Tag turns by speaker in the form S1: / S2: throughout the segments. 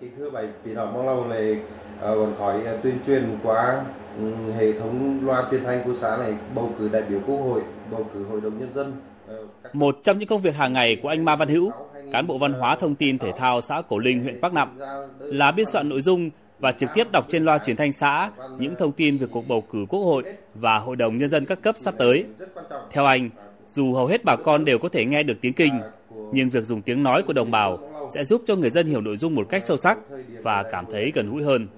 S1: Kính thưa bảy vị đạo mong lâu này còn khỏi tuyên truyền qua ừ, hệ thống loa truyền thanh của xã này bầu cử đại biểu quốc hội, bầu cử hội đồng nhân dân.
S2: Ờ, Một trong những công việc hàng ngày của anh Ma Văn Hữu, cán bộ văn hóa thông tin thể thao xã Cổ Linh, huyện Bắc Nẵm, là biên soạn nội dung và trực tiếp đọc trên loa truyền thanh xã những thông tin về cuộc bầu cử quốc hội và hội đồng nhân dân các cấp sắp tới. Theo anh, dù hầu hết bà con đều có thể nghe được tiếng Kinh, nhưng việc dùng tiếng nói của đồng bào sẽ giúp cho người dân hiểu nội dung một cách sâu sắc và cảm thấy gần gũi hơn.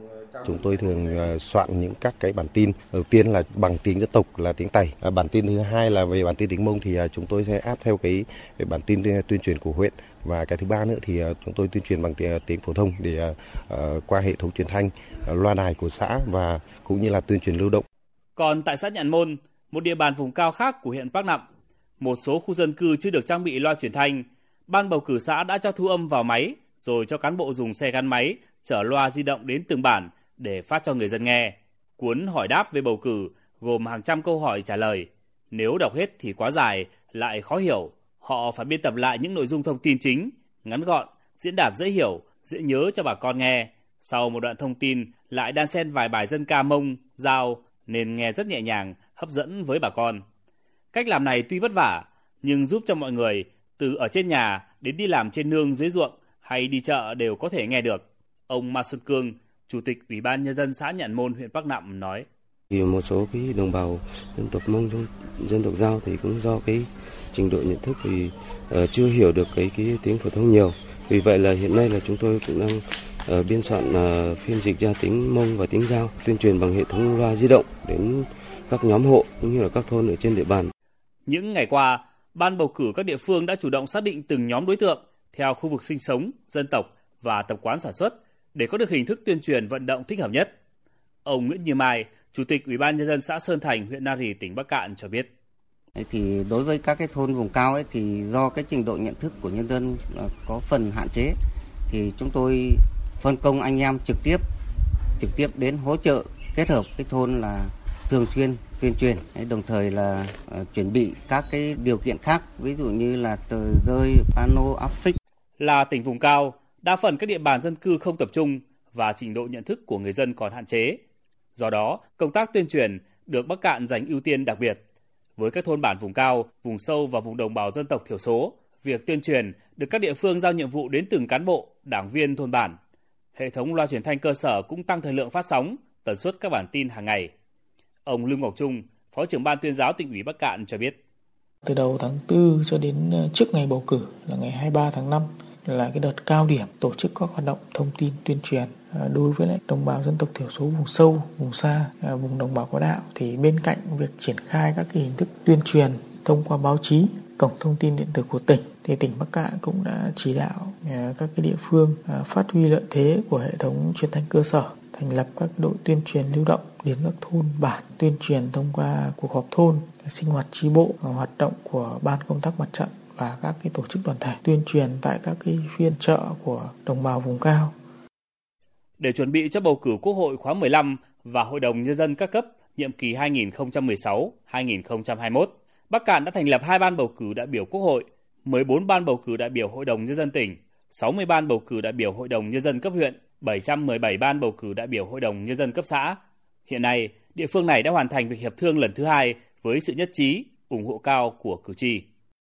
S3: Chúng tôi thường ờ, soạn những các cái bản tin. Đầu tiên là bằng tiếng dân tộc là tiếng Tây. À, bản tin thứ hai là về bản tin tiếng Mông thì à, chúng tôi sẽ áp theo cái bản tin tuyên truyền của huyện và cái thứ ba nữa thì à, chúng tôi tuyên truyền bằng tiếng phổ thông để qua hệ thống truyền thanh loa đài của xã và cũng như là tuyên truyền lưu động.
S2: Còn tại xã Nhạn Môn, một địa bàn vùng cao khác của huyện Bắc Nẵm, một số khu dân cư chưa được trang bị loa truyền thanh, ban bầu cử xã đã cho thu âm vào máy rồi cho cán bộ dùng xe gắn máy chở loa di động đến từng bản để phát cho người dân nghe. Cuốn hỏi đáp về bầu cử gồm hàng trăm câu hỏi trả lời. Nếu đọc hết thì quá dài, lại khó hiểu. Họ phải biên tập lại những nội dung thông tin chính, ngắn gọn, diễn đạt dễ hiểu, dễ nhớ cho bà con nghe. Sau một đoạn thông tin lại đan xen vài bài dân ca mông, giao nên nghe rất nhẹ nhàng, hấp dẫn với bà con. Cách làm này tuy vất vả, nhưng giúp cho mọi người từ ở trên nhà đến đi làm trên nương dưới ruộng hay đi chợ đều có thể nghe được. Ông Ma Xuân Cương, Chủ tịch Ủy ban Nhân dân xã Nhạn Môn, huyện Bắc Nạm nói.
S4: Thì một số cái đồng bào dân tộc Mông, dân tộc Giao thì cũng do cái trình độ nhận thức thì uh, chưa hiểu được cái cái tiếng phổ thông nhiều. Vì vậy là hiện nay là chúng tôi cũng đang uh, biên soạn uh, phiên dịch ra tiếng Mông và tiếng Giao, tuyên truyền bằng hệ thống loa di động đến các nhóm hộ cũng như là các thôn ở trên địa bàn.
S2: Những ngày qua, ban bầu cử các địa phương đã chủ động xác định từng nhóm đối tượng theo khu vực sinh sống, dân tộc và tập quán sản xuất để có được hình thức tuyên truyền vận động thích hợp nhất. Ông Nguyễn Như Mai, Chủ tịch Ủy ban nhân dân xã Sơn Thành, huyện Na Rì, tỉnh Bắc Cạn cho biết.
S5: Thì đối với các cái thôn vùng cao ấy thì do cái trình độ nhận thức của nhân dân có phần hạn chế thì chúng tôi phân công anh em trực tiếp trực tiếp đến hỗ trợ kết hợp cái thôn là thường xuyên tuyên truyền. Đồng thời là uh, chuẩn bị các cái điều kiện khác ví dụ như là tờ rơi pano áp phích.
S2: Là tỉnh vùng cao đa phần các địa bàn dân cư không tập trung và trình độ nhận thức của người dân còn hạn chế. Do đó công tác tuyên truyền được Bắc Cạn dành ưu tiên đặc biệt. Với các thôn bản vùng cao vùng sâu và vùng đồng bào dân tộc thiểu số việc tuyên truyền được các địa phương giao nhiệm vụ đến từng cán bộ đảng viên thôn bản. Hệ thống loa truyền thanh cơ sở cũng tăng thời lượng phát sóng tần suất các bản tin hàng ngày. Ông Lương Ngọc Trung, Phó trưởng ban tuyên giáo tỉnh ủy Bắc Cạn cho biết.
S6: Từ đầu tháng 4 cho đến ờ, trước ngày bầu cử là ngày 23 tháng 5 là cái đợt cao điểm tổ chức các hoạt động thông tin tuyên truyền ờ, đối với lại đồng bào dân tộc thiểu số vùng sâu, vùng xa, ờ, vùng đồng bào có đạo thì bên cạnh việc triển khai các cái hình thức tuyên truyền thông qua báo chí, cổng thông tin điện tử của tỉnh thì tỉnh Bắc Cạn cũng đã chỉ đạo các cái địa phương phát huy lợi thế của hệ thống truyền thanh cơ sở thành lập các đội tuyên truyền lưu động đến các thôn bản tuyên truyền thông qua cuộc họp thôn sinh hoạt tri bộ hoạt động của ban công tác mặt trận và các cái tổ chức đoàn thể tuyên truyền tại các cái phiên chợ của đồng bào vùng cao.
S2: Để chuẩn bị cho bầu cử Quốc hội khóa 15 và Hội đồng Nhân dân các cấp nhiệm kỳ 2016-2021, Bắc Cạn đã thành lập hai ban bầu cử đại biểu Quốc hội, 14 ban bầu cử đại biểu Hội đồng Nhân dân tỉnh, 60 ban bầu cử đại biểu Hội đồng Nhân dân cấp huyện, 717 ban bầu cử đại biểu Hội đồng Nhân dân cấp xã. Hiện nay, địa phương này đã hoàn thành việc hiệp thương lần thứ hai với sự nhất trí, ủng hộ cao của cử tri.